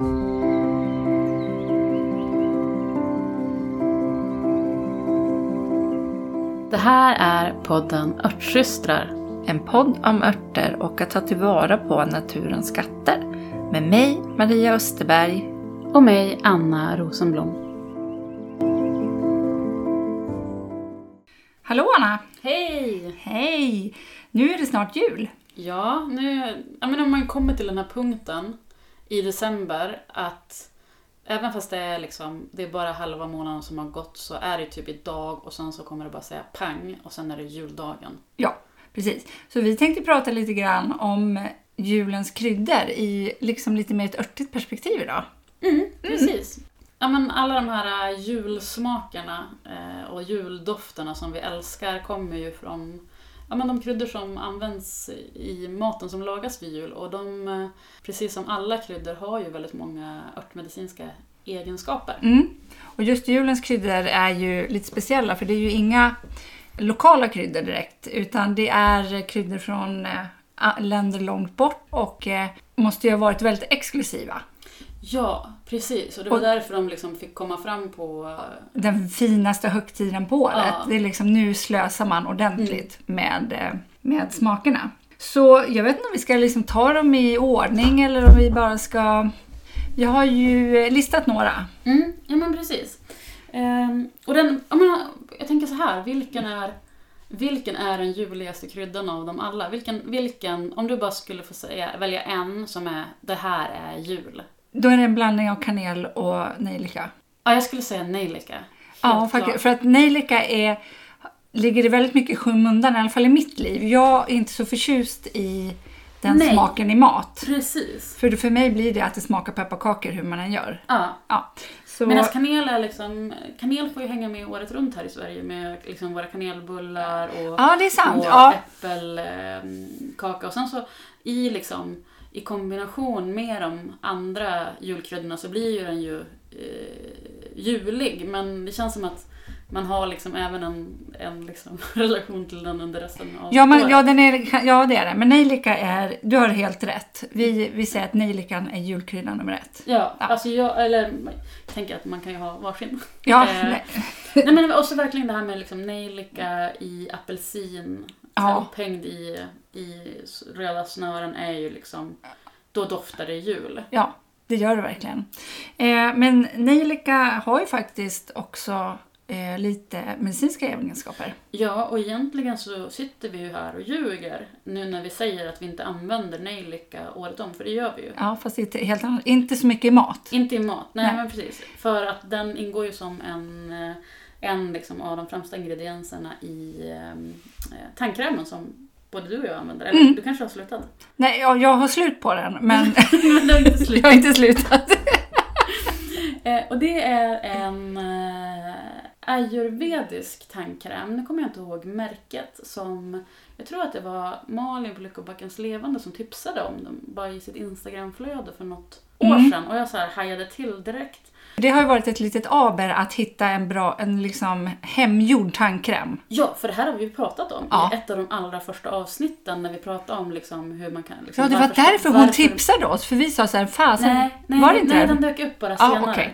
Det här är podden Örtsystrar. En podd om örter och att ta tillvara på naturens skatter. Med mig, Maria Österberg. Och mig, Anna Rosenblom. Hallå Anna! Hej! Hej! Nu är det snart jul. Ja, nu... Ja, men om man kommer till den här punkten i december att Även fast det är, liksom, det är bara halva månaden som har gått så är det typ idag och sen så kommer det bara säga pang och sen är det juldagen. Ja, precis. Så vi tänkte prata lite grann om julens kryddor i liksom lite mer ett örtigt perspektiv idag. Mm, precis. Ja, men alla de här äh, julsmakerna eh, och juldofterna som vi älskar kommer ju från ja, men de kryddor som används i maten som lagas vid jul. Och de, eh, precis som alla kryddor, har ju väldigt många örtmedicinska egenskaper. Mm. Och just julens kryddor är ju lite speciella för det är ju inga lokala kryddor direkt utan det är kryddor från eh, länder långt bort och eh, måste ju ha varit väldigt exklusiva. Ja, precis. Och det var och, därför de liksom fick komma fram på... Den finaste högtiden på året. Ja. Det är liksom, nu slösar man ordentligt mm. med, med smakerna. Så jag vet inte om vi ska liksom ta dem i ordning eller om vi bara ska... Jag har ju listat några. Mm, ja men precis. Ehm, och den, jag, menar, jag tänker så här, vilken är, vilken är den juligaste kryddan av dem alla? Vilken, vilken, om du bara skulle få säga, välja en som är, det här är jul. Då är det en blandning av kanel och nejlika. Ja, jag skulle säga nejlika. Ja, för, för att nejlika är, ligger det väldigt mycket i skymundan, i alla fall i mitt liv. Jag är inte så förtjust i den Nej, smaken i mat. Precis. För för mig blir det att det smakar pepparkakor hur man än gör. Ja. ja. Så... Medan kanel är liksom, kanel får ju hänga med året runt här i Sverige med liksom våra kanelbullar och, ja, det är sant. och ja. äppelkaka. Och sen så i liksom i kombination med de andra julkryddorna så blir ju den ju eh, julig. Men det känns som att man har liksom även en, en liksom relation till den under resten av ja, men, året. Ja, den är, ja, det är det. Men nejlika är, du har helt rätt. Vi, vi säger att nejlikan är julkryddan nummer ett. Ja, ja. alltså jag, eller jag tänker att man kan ju ha varsin. Ja, eh, nej. nej. men också verkligen det här med liksom nejlika i apelsin ja. upphängd i, i röda snören är ju liksom, då doftar det jul. Ja, det gör det verkligen. Eh, men nejlika har ju faktiskt också eh, lite medicinska egenskaper. Ja, och egentligen så sitter vi ju här och ljuger nu när vi säger att vi inte använder nejlika året om, för det gör vi ju. Ja, fast inte, helt annat. inte så mycket i mat. Inte i mat, nej, nej. men precis. För att den ingår ju som en eh, en liksom av de främsta ingredienserna i ehm, eh, tandkrämen som både du och jag använder. Eller mm. du kanske har slutat? Nej, jag, jag har slut på den men, men har inte jag har inte slutat. eh, och det är en eh, ayurvedisk tandkräm. Nu kommer jag inte ihåg märket som jag tror att det var Malin på Lyckobackens Levande som tipsade om den bara i sitt Instagramflöde för något år mm. sedan. Och jag så här hajade till direkt. Det har ju varit ett litet aber att hitta en bra, en liksom hemgjord tandkräm. Ja, för det här har vi ju pratat om ja. i ett av de allra första avsnitten när vi pratade om liksom hur man kan... Liksom, ja, det var varför, därför hon varför... tipsade oss, för vi sa såhär, fasen, var det inte Nej, den dök upp bara senare. Ah, okay.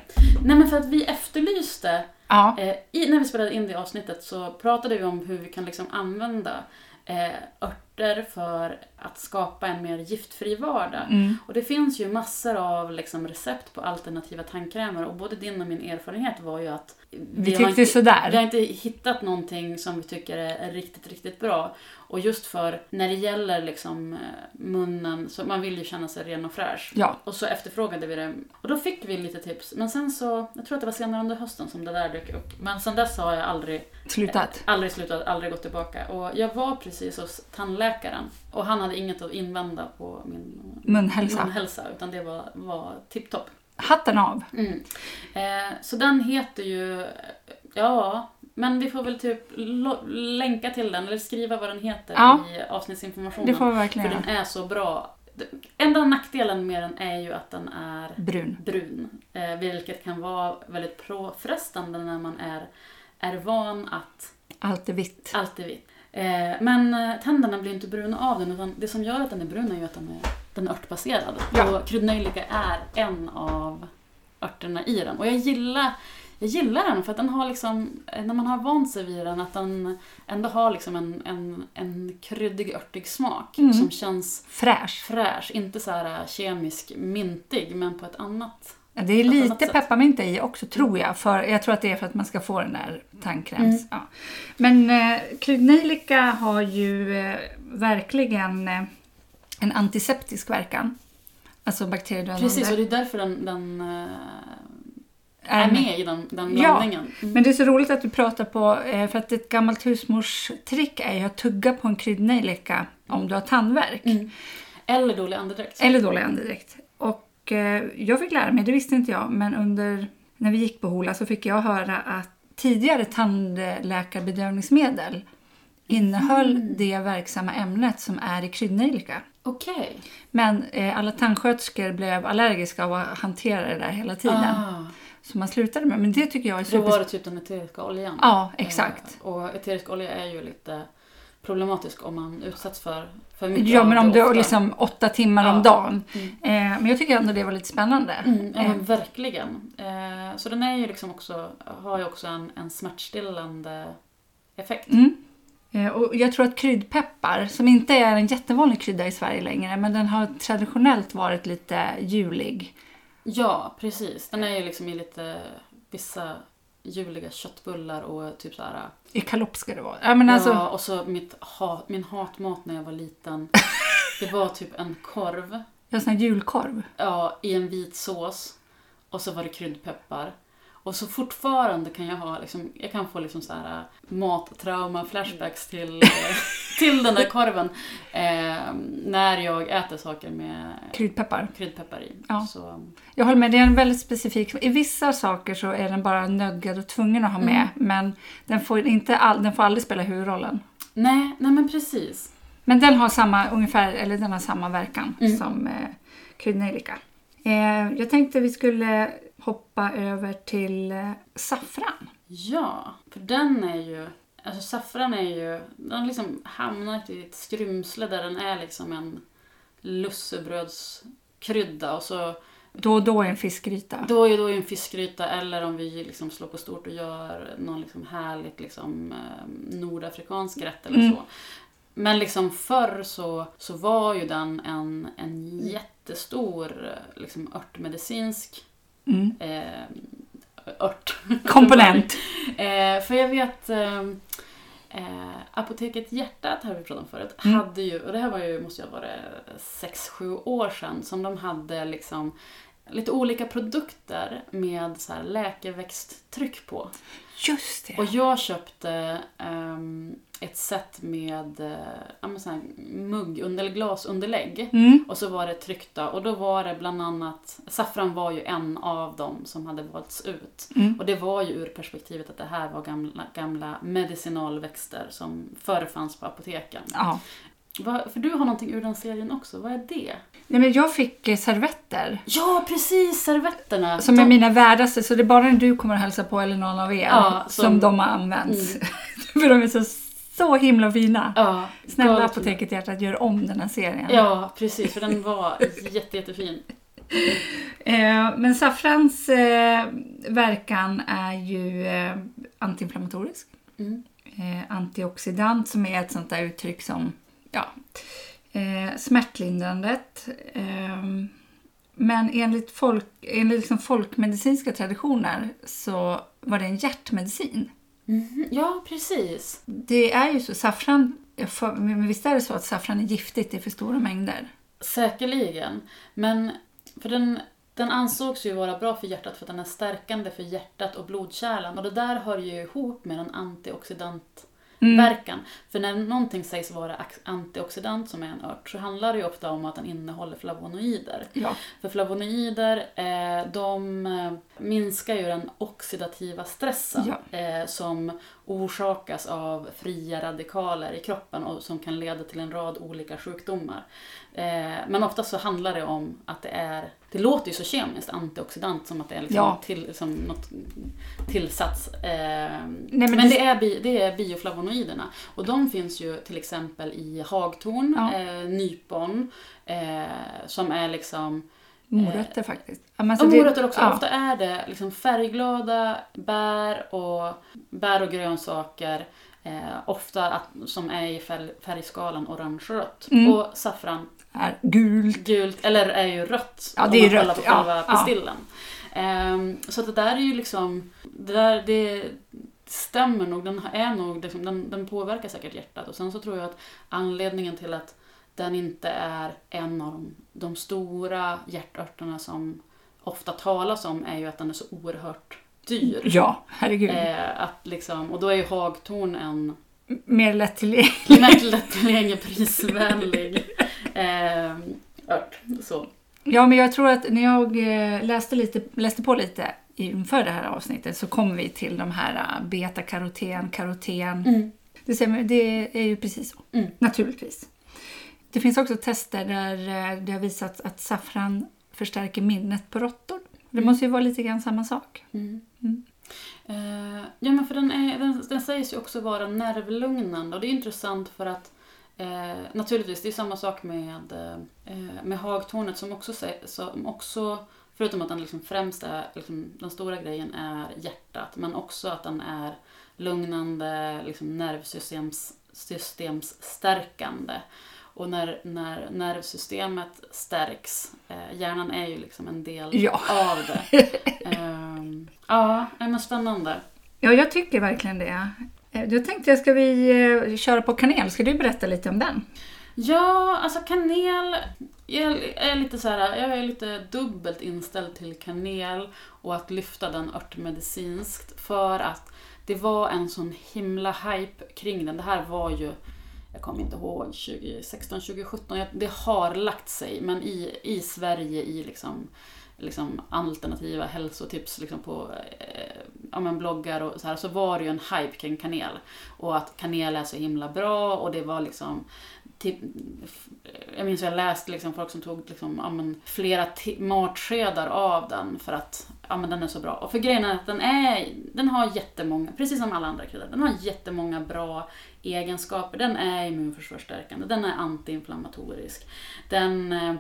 Nej, men för att vi efterlyste, ja. eh, i, när vi spelade in det avsnittet så pratade vi om hur vi kan liksom använda eh, örter för att skapa en mer giftfri vardag. Mm. Och det finns ju massor av liksom, recept på alternativa tandkrämer och både din och min erfarenhet var ju att vi, vi tyckte inte, sådär. Vi har inte hittat någonting som vi tycker är riktigt, riktigt bra. Och just för när det gäller liksom munnen, så man vill ju känna sig ren och fräsch. Ja. Och så efterfrågade vi det. Och då fick vi lite tips. Men sen så, jag tror att det var senare under hösten som det där dök upp. Men sen dess har jag aldrig slutat. Eh, aldrig slutat, aldrig gått tillbaka. Och jag var precis hos tandläkaren. Och han hade inget att invända på min munhälsa. munhälsa utan det var, var tipptopp. Hatten av. Mm. Eh, så den heter ju, ja, men vi får väl typ länka till den eller skriva vad den heter ja. i avsnittsinformationen. Det får vi verkligen För den är så bra. Enda nackdelen med den är ju att den är brun. brun eh, vilket kan vara väldigt påfrestande när man är, är van att allt är vitt. Allt är vitt. Eh, men eh, tänderna blir inte bruna av den utan det som gör att den är brun är ju att den är den är örtbaserad. Ja. Och kryddnejlika är en av örterna i den. Och jag gillar, jag gillar den för att den har liksom, när man har vant sig vid den, att den ändå har liksom en, en, en kryddig, örtig smak mm. som känns fräsch. fräsch. Inte så här kemisk mintig, men på ett annat det är lite pepparmynta i också tror jag. För, jag tror att det är för att man ska få den där tandkräms. Mm. Ja. Men eh, kryddnejlika har ju eh, verkligen eh, en antiseptisk verkan. Alltså bakteriedödande. Precis, och det är därför den, den eh, är med i den, den blandningen. Ja, mm. men det är så roligt att du pratar på, eh, för att ett gammalt husmorstrick är ju att tugga på en kryddnejlika om du har tandvärk. Mm. Eller dålig andedräkt. Eller dålig andedräkt. Och eh, jag fick lära mig, det visste inte jag, men under när vi gick på Hola så fick jag höra att tidigare tandläkarbedövningsmedel innehöll mm. det verksamma ämnet som är i kryddnejlika. Okay. Men eh, alla tandsköterskor blev allergiska av att hantera det där hela tiden. Ah. Så man slutade med Men det tycker jag är super... Då var det typ den eteriska oljan. Ja, exakt. Eh, och eterisk olja är ju lite problematisk om man utsätts för för mycket Ja, men om du har liksom åtta timmar ja. om dagen. Mm. Eh, men jag tycker ändå det var lite spännande. Mm, ja, eh. verkligen. Eh, så den är ju liksom också, har ju också en, en smärtstillande effekt. Mm. Eh, och jag tror att kryddpeppar, som inte är en jättevanlig krydda i Sverige längre, men den har traditionellt varit lite julig. Ja, precis. Den är ju liksom i lite vissa juliga köttbullar och typ så här. I kalopp ska det vara. Ja, men alltså... ja och så mitt hat, min hatmat när jag var liten. det var typ en korv. Ja, sån här julkorv. Ja, i en vit sås. Och så var det kryddpeppar. Och så fortfarande kan jag ha, liksom, jag kan få liksom så här äh, mattrauma, flashbacks till, äh, till den där korven. Eh, när jag äter saker med kryddpeppar, kryddpeppar i. Ja. Så. Jag håller med, det är en väldigt specifik, i vissa saker så är den bara nödgad och tvungen att ha med. Mm. Men den får, inte all, den får aldrig spela huvudrollen. Nej, nej men precis. Men den har samma, ungefär, eller den har samma verkan mm. som eh, kryddnejlika. Eh, jag tänkte vi skulle hoppa över till eh, saffran. Ja, för den är ju... Alltså saffran är ju... Den liksom hamnat i ett skrymsle där den är liksom en lussebrödskrydda och så... Då och då är en fiskgryta? Då och då är en fiskgryta eller om vi liksom slår på stort och gör någon liksom härligt liksom, eh, nordafrikansk rätt eller mm. så. Men liksom förr så, så var ju den en, en jättestor liksom örtmedicinsk mm. eh, ört. Komponent. eh, för jag vet eh, eh, Apoteket Hjärtat har vi pratat om förut. Mm. Hade ju, och det här var ju, måste jag vara 6-7 år sedan, som de hade liksom lite olika produkter med så här läkeväxttryck på. Just det. Och jag köpte um, ett set med äh, sån mugg, glasunderlägg. Mm. Och så var det tryckta och då var det bland annat, saffran var ju en av dem som hade valts ut. Mm. Och det var ju ur perspektivet att det här var gamla, gamla medicinalväxter som förr fanns på apoteken. Ja. Va, för du har någonting ur den serien också, vad är det? Nej, men jag fick eh, servetter. Ja, precis! Servetterna. Som de... är mina värdaste, så det är bara när du kommer att hälsa på eller någon av er ja, som... som de har använts. Mm. för de är så så himla fina. Ja, Snälla Apoteket Hjärtat, gör om den här serien. Ja, precis, för den var jätte, jättefin. Eh, men saffrans eh, verkan är ju eh, antiinflammatorisk. Mm. Antioxidant som är ett sånt där uttryck som ja, eh, smärtlindrandet. Eh, men enligt, folk, enligt liksom folkmedicinska traditioner så var det en hjärtmedicin. Mm, ja, precis. Det är ju så. Saffran, men visst är det så att saffran är giftigt i för stora mängder? Säkerligen. Men för den, den ansågs ju vara bra för hjärtat för att den är stärkande för hjärtat och blodkärlen. Och det där hör ju ihop med en antioxidant mm. verkan. För när någonting sägs vara antioxidant som är en ört så handlar det ju ofta om att den innehåller flavonoider. Ja. För flavonoider eh, de eh, minskar ju den oxidativa stressen. Ja. Eh, som, orsakas av fria radikaler i kroppen och som kan leda till en rad olika sjukdomar. Eh, men oftast så handlar det om att det är, det låter ju så kemiskt, antioxidant, som att det är liksom ja. till, som något tillsats. Eh, Nej, men, men det, är bi, det är bioflavonoiderna. Och de finns ju till exempel i hagtorn, ja. eh, nypon, som är liksom Morötter eh, faktiskt. Ja, men och morötter också. Ja. Ofta är det liksom färgglada bär och, bär och grönsaker. Eh, ofta att, som är i färg, färgskalan orange-rött. Mm. Och saffran är gult. Gult, eller är ju rött. Ja, det är rött. På själva ja, pistillen. Ja. Eh, så att det där är ju liksom, det där det stämmer nog. Den, är nog liksom, den, den påverkar säkert hjärtat. Och sen så tror jag att anledningen till att den inte är en av de, de stora hjärtörterna som ofta talas om är ju att den är så oerhört dyr. Ja, herregud. Eh, att liksom, och då är ju hagtorn en mer lättillgänglig, mer lättillgänglig prisvänlig eh, ört. Så. Ja, men jag tror att när jag eh, läste, lite, läste på lite inför det här avsnittet så kom vi till de här eh, beta-karoten, karoten. Mm. Det, det är ju precis så, mm. naturligtvis. Det finns också tester där eh, det har visats att saffran förstärker minnet på råttor. Det mm. måste ju vara lite grann samma sak. Mm. Mm. Uh, ja, men för den, är, den, den sägs ju också vara nervlugnande och det är intressant för att uh, naturligtvis, det är samma sak med, uh, med hagtornet som också, som också förutom att den liksom främst är, liksom, den stora grejen är hjärtat, men också att den är lugnande, liksom nervsystemsstärkande. Och när, när nervsystemet stärks, eh, hjärnan är ju liksom en del ja. av det. eh, ja, men spännande. Ja, jag tycker verkligen det. Eh, då tänkte jag, ska vi eh, köra på kanel? Ska du berätta lite om den? Ja, alltså kanel, jag är lite så här, jag är lite dubbelt inställd till kanel och att lyfta den örtmedicinskt för att det var en sån himla hype kring den. Det här var ju jag kommer inte ihåg, 2016, 2017. Det har lagt sig, men i, i Sverige i liksom, liksom alternativa hälsotips liksom på eh, ja, men bloggar och så här, så var det ju en hype kring kanel. Och att kanel är så himla bra och det var liksom till, jag minns att jag läste liksom folk som tog liksom, amen, flera matskedar av den för att amen, den är så bra. Och för grejen är att den, är, den har jättemånga, precis som alla andra kryddor, den har jättemånga bra egenskaper. Den är immunförsvarsstärkande, den är antiinflammatorisk. Den, eh,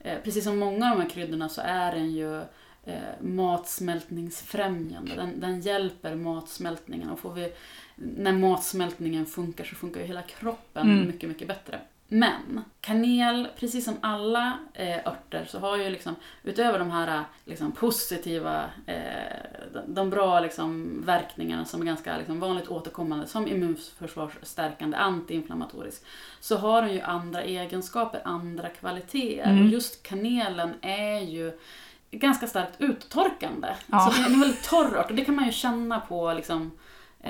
eh precis som många av de här kryddorna så är den ju eh, matsmältningsfrämjande. Den, den hjälper matsmältningen och får vi, när matsmältningen funkar så funkar ju hela kroppen mm. mycket, mycket bättre. Men kanel, precis som alla eh, örter, så har ju liksom utöver de här liksom, positiva, eh, de, de, bra liksom, verkningarna som är ganska liksom, vanligt återkommande, som immunförsvarsstärkande, antiinflammatorisk, så har den ju andra egenskaper, andra kvaliteter. Mm. Och just kanelen är ju ganska starkt uttorkande. Ja. Så det är en väldigt torr ört och det kan man ju känna på liksom,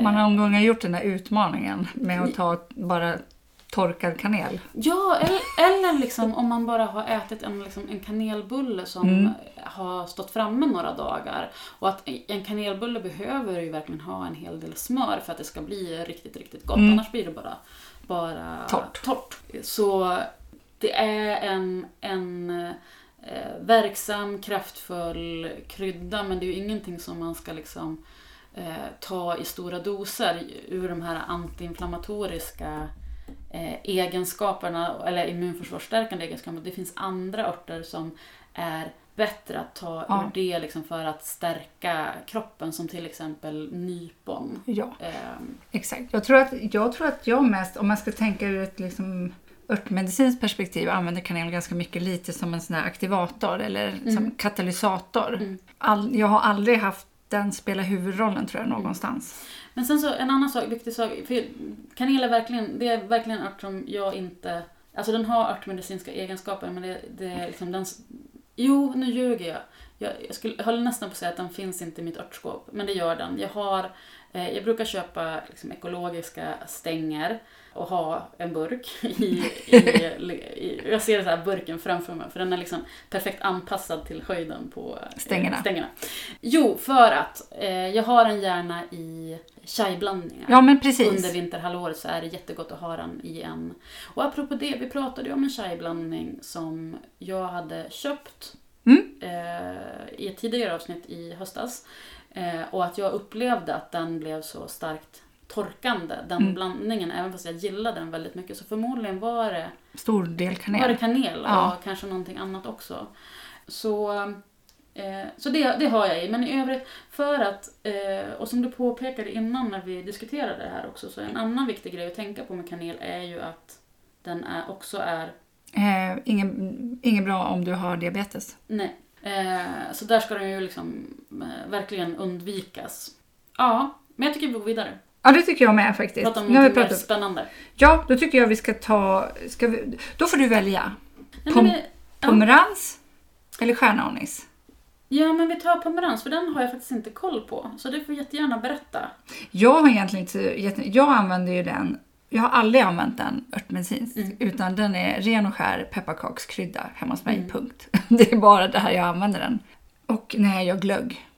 man har någon gång gjort den här utmaningen med att ta bara torkad kanel. Ja, eller, eller liksom om man bara har ätit en, liksom, en kanelbulle som mm. har stått framme några dagar. Och att en kanelbulle behöver ju verkligen ha en hel del smör för att det ska bli riktigt, riktigt gott. Mm. Annars blir det bara, bara torrt. torrt. Så det är en, en eh, verksam, kraftfull krydda men det är ju ingenting som man ska liksom eh, ta i stora doser ur de här antiinflammatoriska eh, egenskaperna, eller immunförsvarsstärkande egenskaperna. Det finns andra örter som är bättre att ta ja. ur det liksom för att stärka kroppen som till exempel nypon. Ja, um, exakt. Jag tror, att, jag tror att jag mest, om man ska tänka ur ett liksom örtmedicinskt perspektiv använder kanel ganska mycket lite som en sån här aktivator eller mm. som katalysator. Mm. All, jag har aldrig haft den spelar huvudrollen tror jag mm. någonstans. Men sen så en annan sak, viktig sak, för kanel är verkligen, det är verkligen en ört som jag inte, alltså den har örtmedicinska egenskaper men det, det är liksom den, jo nu ljuger jag. jag, jag, skulle, jag håller nästan på att säga att den finns inte i mitt örtskåp, men det gör den. Jag, har, eh, jag brukar köpa liksom, ekologiska stänger och ha en burk i, i, i, Jag ser så här burken framför mig, för den är liksom perfekt anpassad till höjden på eh, stängerna. stängerna. Jo, för att eh, jag har den gärna i chaiblandningar. Ja, men precis. Under vinterhalvåret så är det jättegott att ha den i en... Och apropå det, vi pratade ju om en chaiblandning som jag hade köpt mm. eh, i ett tidigare avsnitt i höstas. Eh, och att jag upplevde att den blev så starkt torkande, den mm. blandningen, även fast jag gillade den väldigt mycket. Så förmodligen var det... Stor del kanel. Var det kanel ja. och kanske någonting annat också. Så, eh, så det, det har jag i. Men i övrigt, för att, eh, och som du påpekade innan när vi diskuterade det här också, så en annan viktig grej att tänka på med kanel är ju att den är, också är... Eh, ingen, ingen bra om du har diabetes. Nej. Eh, så där ska den ju liksom eh, verkligen undvikas. Ja, men jag tycker vi går vidare. Ja, det tycker jag med faktiskt. Prata om nu har vi pratat... spännande. Ja, då tycker jag vi ska ta... Ska vi... Då får du välja. Pom men, ja. Pomerans eller stjärnanis? Ja, men vi tar pomerans för den har jag faktiskt inte koll på. Så du får jättegärna berätta. Jag har egentligen inte... Jag använder ju den... Jag har aldrig använt den örtmedicinskt. Mm. Utan den är ren och skär pepparkakskrydda hemma hos mig, mm. punkt. Det är bara det här jag använder den. Och när jag gör glögg.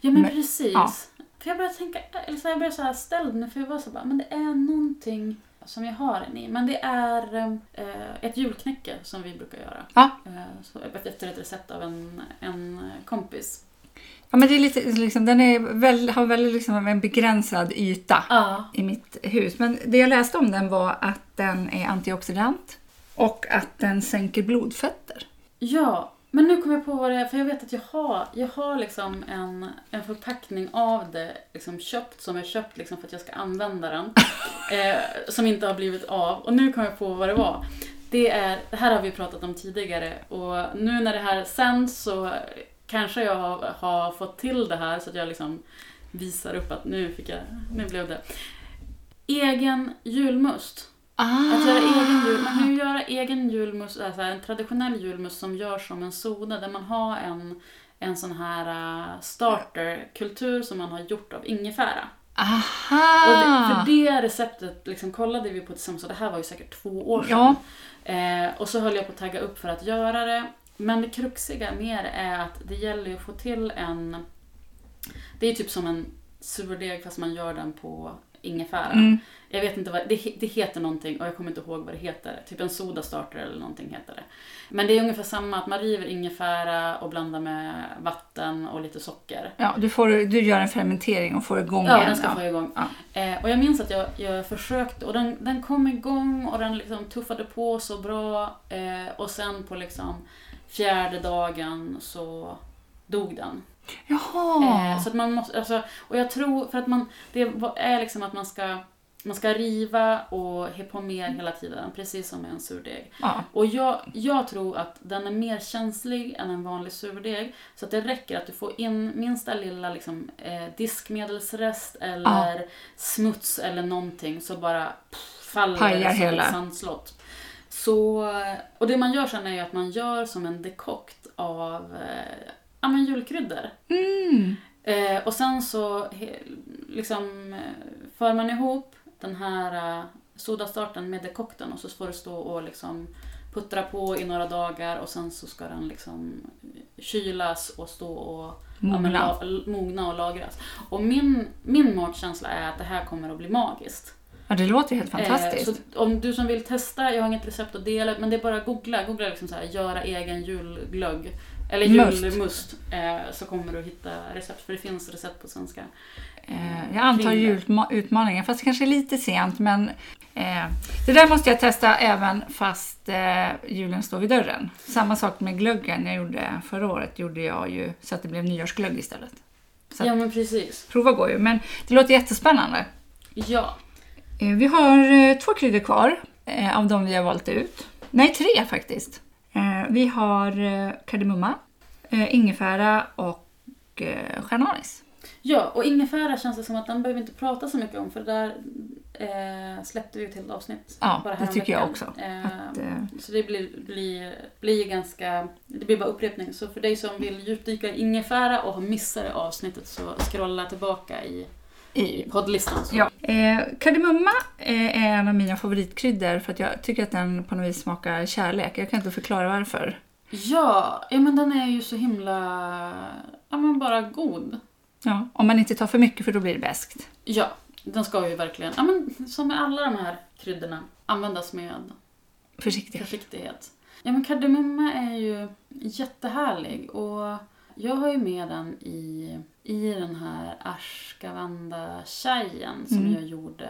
Ja, men, men precis. Ja. För jag började tänka, eller så jag började så här ställd nu för jag var så bara, men det är någonting som jag har den i. Men det är eh, ett julknäcke som vi brukar göra. Ja. Eh, efter ett recept av en, en kompis. Ja, men det är lite, liksom, den är väl, har väldigt liksom en begränsad yta ja. i mitt hus. Men det jag läste om den var att den är antioxidant och att den sänker blodfetter. Ja, men nu kommer jag på vad det är, för jag vet att jag har, jag har liksom en, en förpackning av det liksom köpt som jag köpt liksom för att jag ska använda den. eh, som inte har blivit av. Och nu kommer jag på vad det var. Det, är, det här har vi pratat om tidigare och nu när det här sänds så kanske jag har, har fått till det här så att jag liksom visar upp att nu fick jag, nu blev det. Egen julmust. Ah. Att göra egen egen julmust, alltså en traditionell julmust som görs som en soda där man har en, en sån här uh, starterkultur som man har gjort av ingefära. Aha! Och det, för det receptet liksom kollade vi på tillsammans och det här var ju säkert två år sedan. Ja. Eh, och så höll jag på att tagga upp för att göra det. Men det kruxiga det är att det gäller ju att få till en... Det är typ som en surdeg fast man gör den på ingefära. Mm. Jag vet inte vad, det, det heter någonting och jag kommer inte ihåg vad det heter. Typ en soda starter eller någonting heter det. Men det är ungefär samma, att man river ingefära och blandar med vatten och lite socker. Ja, du, får, du gör en fermentering och får igång Ja, den ska få igång. Ja. Eh, och jag minns att jag, jag försökte och den, den kom igång och den liksom tuffade på så bra. Eh, och sen på liksom fjärde dagen så dog den. Jaha! Eh, så att man måste, alltså, och jag tror, för att man, det är liksom att man ska man ska riva och he på mer hela tiden, precis som med en surdeg. Ja. Och jag, jag tror att den är mer känslig än en vanlig surdeg. Så att det räcker att du får in minsta lilla liksom, eh, diskmedelsrest eller ja. smuts eller någonting så bara pff, faller Pajar det som hela. ett sandslott. Så, och det man gör sen är ju att man gör som en dekokt av eh, ja, men julkryddor. Mm. Eh, och sen så liksom eh, för man ihop den här uh, sodastarten med dekokten och så får det stå och liksom puttra på i några dagar och sen så ska den liksom kylas och stå och mogna, ja, mogna och lagras. Och min, min magkänsla är att det här kommer att bli magiskt. Ja, det låter helt fantastiskt. Eh, så om du som vill testa, jag har inget recept att dela, men det är bara att googla. Googla liksom så här, göra egen julglögg. Eller julmust. Eh, så kommer du att hitta recept, för det finns recept på svenska. Eh, jag antar julutmaningen, fast kanske lite sent. Men eh, det där måste jag testa även fast eh, julen står vid dörren. Samma sak med glöggen jag gjorde förra året. gjorde jag ju så att det blev nyårsglögg istället. Så ja, men precis. Prova går ju, men det låter jättespännande. Ja. Eh, vi har eh, två kryddor kvar av de vi har valt ut. Nej, tre faktiskt. Vi har kardemumma, ingefära och stjärnanis. Ja, och ingefära känns det som att den behöver vi inte prata så mycket om för där eh, släppte vi ett helt avsnitt. Ja, bara det tycker jag också. Eh, att, eh... Så det blir, blir, blir ganska, det blir bara upprepning. Så för dig som vill djupdyka i ingefära och har missat det avsnittet så scrolla tillbaka i i poddlistan. Så. Ja. Eh, kardemumma är en av mina favoritkryddor för att jag tycker att den på något vis smakar kärlek. Jag kan inte förklara varför. Ja, ja men den är ju så himla, ja men bara god. Ja, om man inte tar för mycket för då blir det bäst. Ja, den ska ju verkligen, ja men som med alla de här kryddorna, användas med försiktighet. försiktighet. Ja men kardemumma är ju jättehärlig och jag har ju med den i, i den här ashkavanda chayen som mm. jag gjorde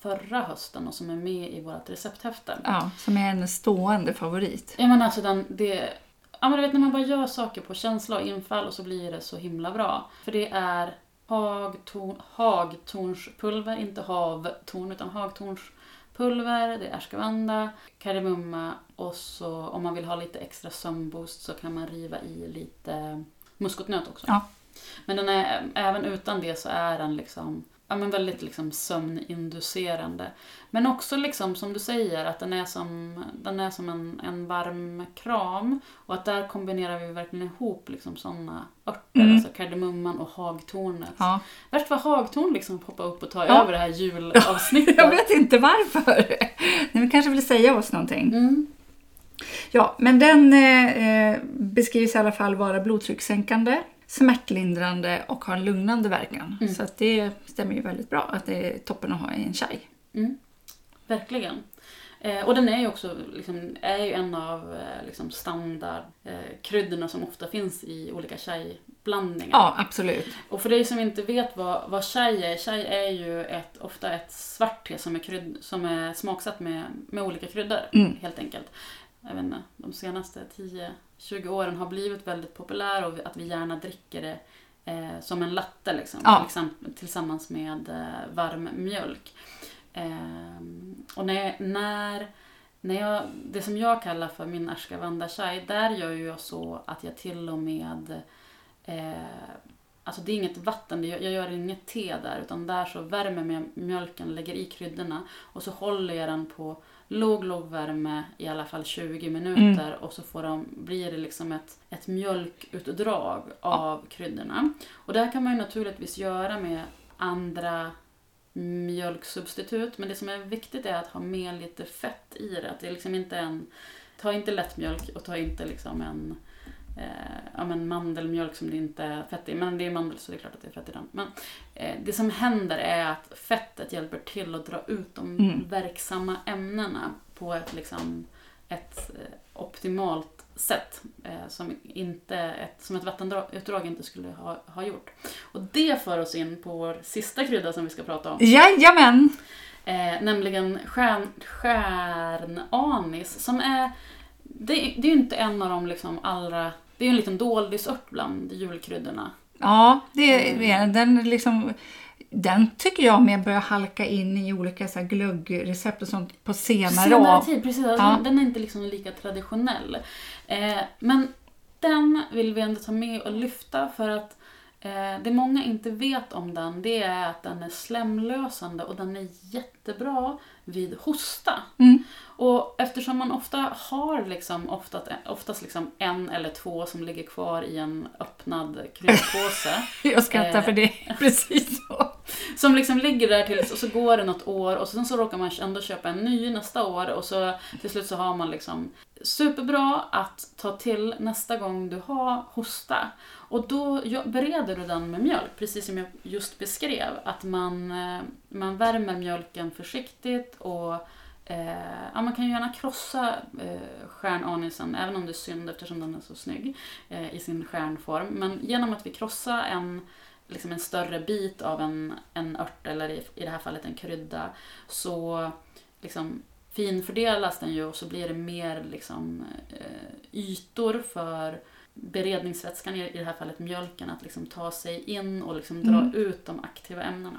förra hösten och som är med i vårt recepthäfte. Ja, som är en stående favorit. Ja men alltså den, det, ja men du vet när man bara gör saker på känsla och infall och så blir det så himla bra. För det är hagtorn, hagtornspulver, inte havtorn utan hagtornspulver, det är ashkavanda, kardemumma och så om man vill ha lite extra sömnboost så kan man riva i lite muskotnöt också. Ja. Men den är, även utan det så är den liksom ja, men väldigt liksom sömninducerande. Men också liksom som du säger att den är som, den är som en, en varm kram. Och att där kombinerar vi verkligen ihop liksom sådana örter, mm. alltså kardemumman och hagtornet. Ja. Värst var hagtorn liksom poppa upp och ta ja. över det här julavsnittet. Jag vet inte varför. Den kanske vill säga oss någonting. Mm. Ja, men den eh, beskrivs i alla fall vara blodtryckssänkande smärtlindrande och har en lugnande verkan. Mm. Så det stämmer ju väldigt bra att det är toppen att ha i en chai. Mm. Verkligen. Eh, och den är ju också liksom, är ju en av eh, liksom, standardkryddorna eh, som ofta finns i olika chai-blandningar. Ja, absolut. Och för dig som inte vet vad, vad chai är, chai är ju ett, ofta ett svart te som är, krydd, som är smaksatt med, med olika kryddor, mm. helt enkelt. Jag vet inte, de senaste 10-20 åren har blivit väldigt populär och att vi gärna dricker det eh, som en latte liksom, ja. till exempel, tillsammans med eh, varm mjölk. Eh, och när, när, när jag, det som jag kallar för min ashkavanda chai, där gör jag så att jag till och med eh, Alltså det är inget vatten, jag gör inget te där utan där så värmer jag mjölken, lägger i kryddorna och så håller jag den på låg, låg värme i alla fall 20 minuter mm. och så får de, blir det liksom ett, ett mjölkutdrag av ja. kryddorna. Och det här kan man ju naturligtvis göra med andra mjölksubstitut men det som är viktigt är att ha med lite fett i det. Att det liksom inte är en, ta inte lättmjölk och ta inte liksom en eh, ja, men mandelmjölk som det inte är fett i. Men det är mandel så det är klart att det är fett i den. Men eh, det som händer är att fettet hjälper till att dra ut de mm. verksamma ämnena på ett, liksom, ett eh, optimalt sätt eh, som, inte ett, som ett vattenutdrag inte skulle ha, ha gjort. Och det för oss in på vår sista krydda som vi ska prata om. Jajamän! Eh, nämligen stjärn, stjärnanis som är det, det är ju inte en av de liksom allra det är en liten doldisört bland julkryddorna. Ja, det är den. Liksom, den tycker jag mer börjar halka in i olika så här, glöggrecept och sånt på senare, senare tid. Precis, alltså, ja. den är inte liksom lika traditionell. Eh, men den vill vi ändå ta med och lyfta för att det många inte vet om den, det är att den är slemlösande och den är jättebra vid hosta. Mm. Och eftersom man ofta har liksom, oftast, oftast liksom en eller två som ligger kvar i en öppnad kryddpåse. Jag skrattar eh, för det precis så. Som liksom ligger där tills, och så går det något år och sen så råkar man ändå köpa en ny nästa år och så till slut så har man liksom superbra att ta till nästa gång du har hosta. Och då bereder du den med mjölk, precis som jag just beskrev. Att man, eh, man värmer mjölken försiktigt och eh, ja, man kan ju gärna krossa eh, stjärnanisen, även om det är synd eftersom den är så snygg eh, i sin stjärnform. Men genom att vi krossar en, liksom en större bit av en, en ört, eller i, i det här fallet en krydda, så liksom finfördelas den ju och så blir det mer liksom, eh, ytor för beredningsvätskan, i det här fallet mjölken, att liksom ta sig in och liksom dra mm. ut de aktiva ämnena.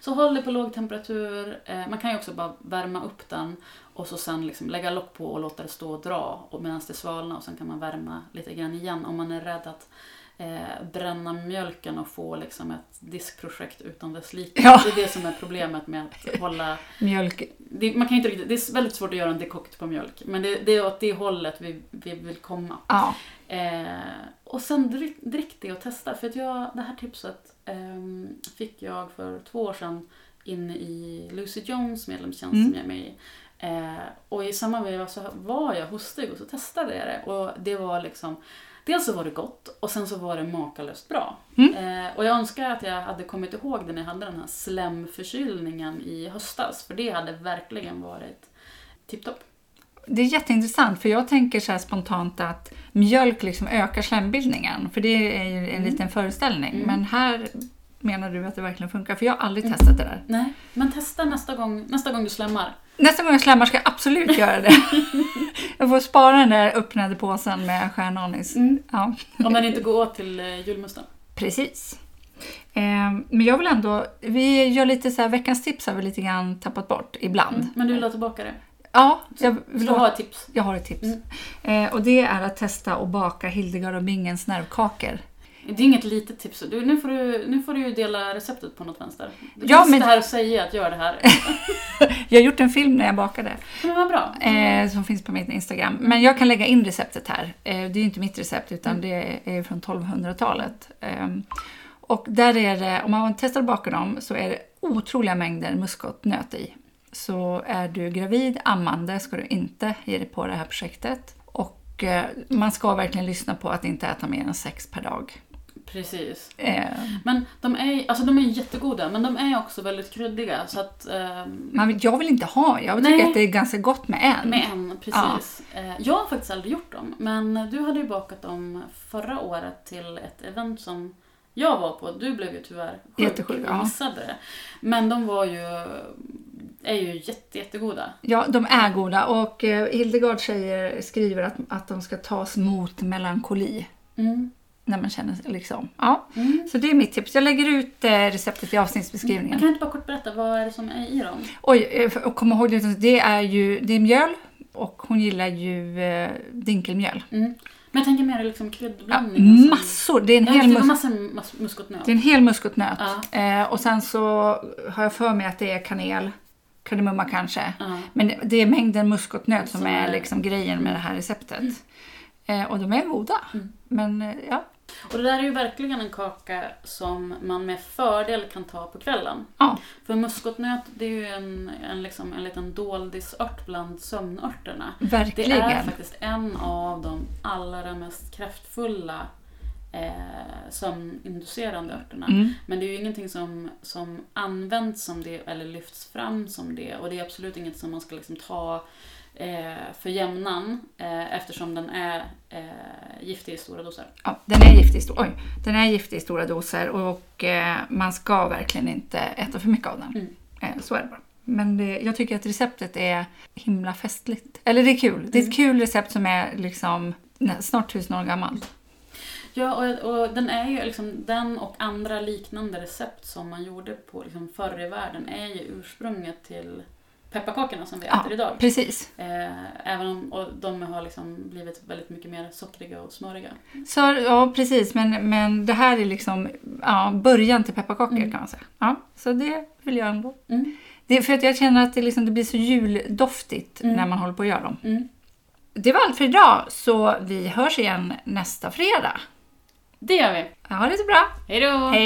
Så håll det på låg temperatur. Eh, man kan ju också bara värma upp den och så sen liksom lägga lock på och låta det stå och dra medan det svalnar och sen kan man värma lite grann igen om man är rädd att eh, bränna mjölken och få liksom ett diskprojekt utan dess like. Ja. Det är det som är problemet med att hålla... Mjölk. Det, man kan inte riktigt, det är väldigt svårt att göra en dekokt på mjölk. Men det, det är åt det hållet vi, vi vill komma. Ja. Eh, och sen drick, drick det och testa. För att jag, det här tipset eh, fick jag för två år sedan inne i Lucy Jones medlemstjänst mm. som jag är med i. Eh, och i samma veva så var jag hos dig och så testade jag det. Och det var liksom Dels så var det gott och sen så var det makalöst bra. Mm. Eh, och jag önskar att jag hade kommit ihåg det när jag hade den här slemförkylningen i höstas. För det hade verkligen varit tipptopp. Det är jätteintressant för jag tänker så spontant att mjölk liksom ökar slembildningen. För det är ju en mm. liten föreställning. Mm. Men här menar du att det verkligen funkar? För jag har aldrig mm. testat det där. Nej, men testa nästa gång, nästa gång du slemmar. Nästa gång jag slemmar ska jag absolut göra det. jag får spara den där öppnade påsen med stjärnanis. Mm. Ja. Om den inte går åt till eh, julmusten. Precis. Eh, men jag vill ändå, vi gör lite så här, veckans tips har vi lite grann tappat bort ibland. Mm, men du vill ha tillbaka det? Ja, jag, vill ha ett tips. Jag har ett tips. Mm. Eh, och det är att testa att baka Hildegard och Bingens nervkakor. Det är inget litet tips. Du, nu, får du, nu får du ju dela receptet på något vänster. Du ja, men... det här och säga att gör det här. jag har gjort en film när jag bakade. Men vad bra. Eh, som finns på mitt Instagram. Men jag kan lägga in receptet här. Eh, det är ju inte mitt recept utan mm. det är från 1200-talet. Eh, och där är det, om man testar att baka dem så är det otroliga mängder muskotnöt i. Så är du gravid, ammande, ska du inte ge dig på det här projektet. Och eh, man ska verkligen lyssna på att inte äta mer än sex per dag. Precis. Eh. Men de är, alltså de är jättegoda, men de är också väldigt kryddiga. Så att, eh, men jag vill inte ha, jag tycker nej, att det är ganska gott med en. Med en, precis. Ja. Eh, jag har faktiskt aldrig gjort dem, men du hade ju bakat dem förra året till ett event som jag var på. Du blev ju tyvärr sjuk och missade det. Men de var ju är ju jätte, jättegoda. Ja, de är goda och eh, Hildegard säger, skriver att, att de ska tas mot melankoli. Mm när man känner liksom. Ja. Mm. Så det är mitt tips. Jag lägger ut eh, receptet i avsnittsbeskrivningen. Jag kan inte bara kort berätta, vad är det som är i dem? Oj, eh, och kom ihåg det, det är ju det är mjöl och hon gillar ju eh, dinkelmjöl. Mm. Men jag tänker mer liksom kryddblandning. Ja, massor! Det är en hel mus muskotnöt. Det är en hel muskotnöt. Ja. Eh, och sen så har jag för mig att det är kanel. Kardemumma kanske. Ja. Men det är mängden muskotnöt som, som är, är liksom grejen med det här receptet. Mm. Eh, och de är goda. Mm. Men eh, ja, och det där är ju verkligen en kaka som man med fördel kan ta på kvällen. Ja. För muskotnöt det är ju en, en, liksom, en liten doldisört bland sömnörterna. Verkligen. Det är faktiskt en av de allra mest kraftfulla eh, sömninducerande örterna. Mm. Men det är ju ingenting som, som används som det eller lyfts fram som det. Och det är absolut inget som man ska liksom ta eh, för jämnan eh, eftersom den är eh, giftig i stora doser. Ja, den är giftig, oj, den är giftig i stora doser och eh, man ska verkligen inte äta för mycket av den. Mm. Eh, så är det bara. Men det, jag tycker att receptet är himla festligt. Eller det är kul. Det är ett mm. kul recept som är liksom snart tusen år gammalt. Ja, och, och, den är ju liksom, den och andra liknande recept som man gjorde på liksom förr i världen är ju ursprunget till pepparkakorna som vi ja, äter idag. Precis. Eh, även om och de har liksom blivit väldigt mycket mer sockriga och smöriga. Så, ja, precis. Men, men det här är liksom ja, början till pepparkakor mm. kan man säga. Ja, så det vill jag ändå. Mm. Det för att jag känner att det, liksom, det blir så juldoftigt mm. när man håller på att göra dem. Mm. Det var allt för idag, så vi hörs igen nästa fredag. Det gör vi. Ha det så bra. Hej då.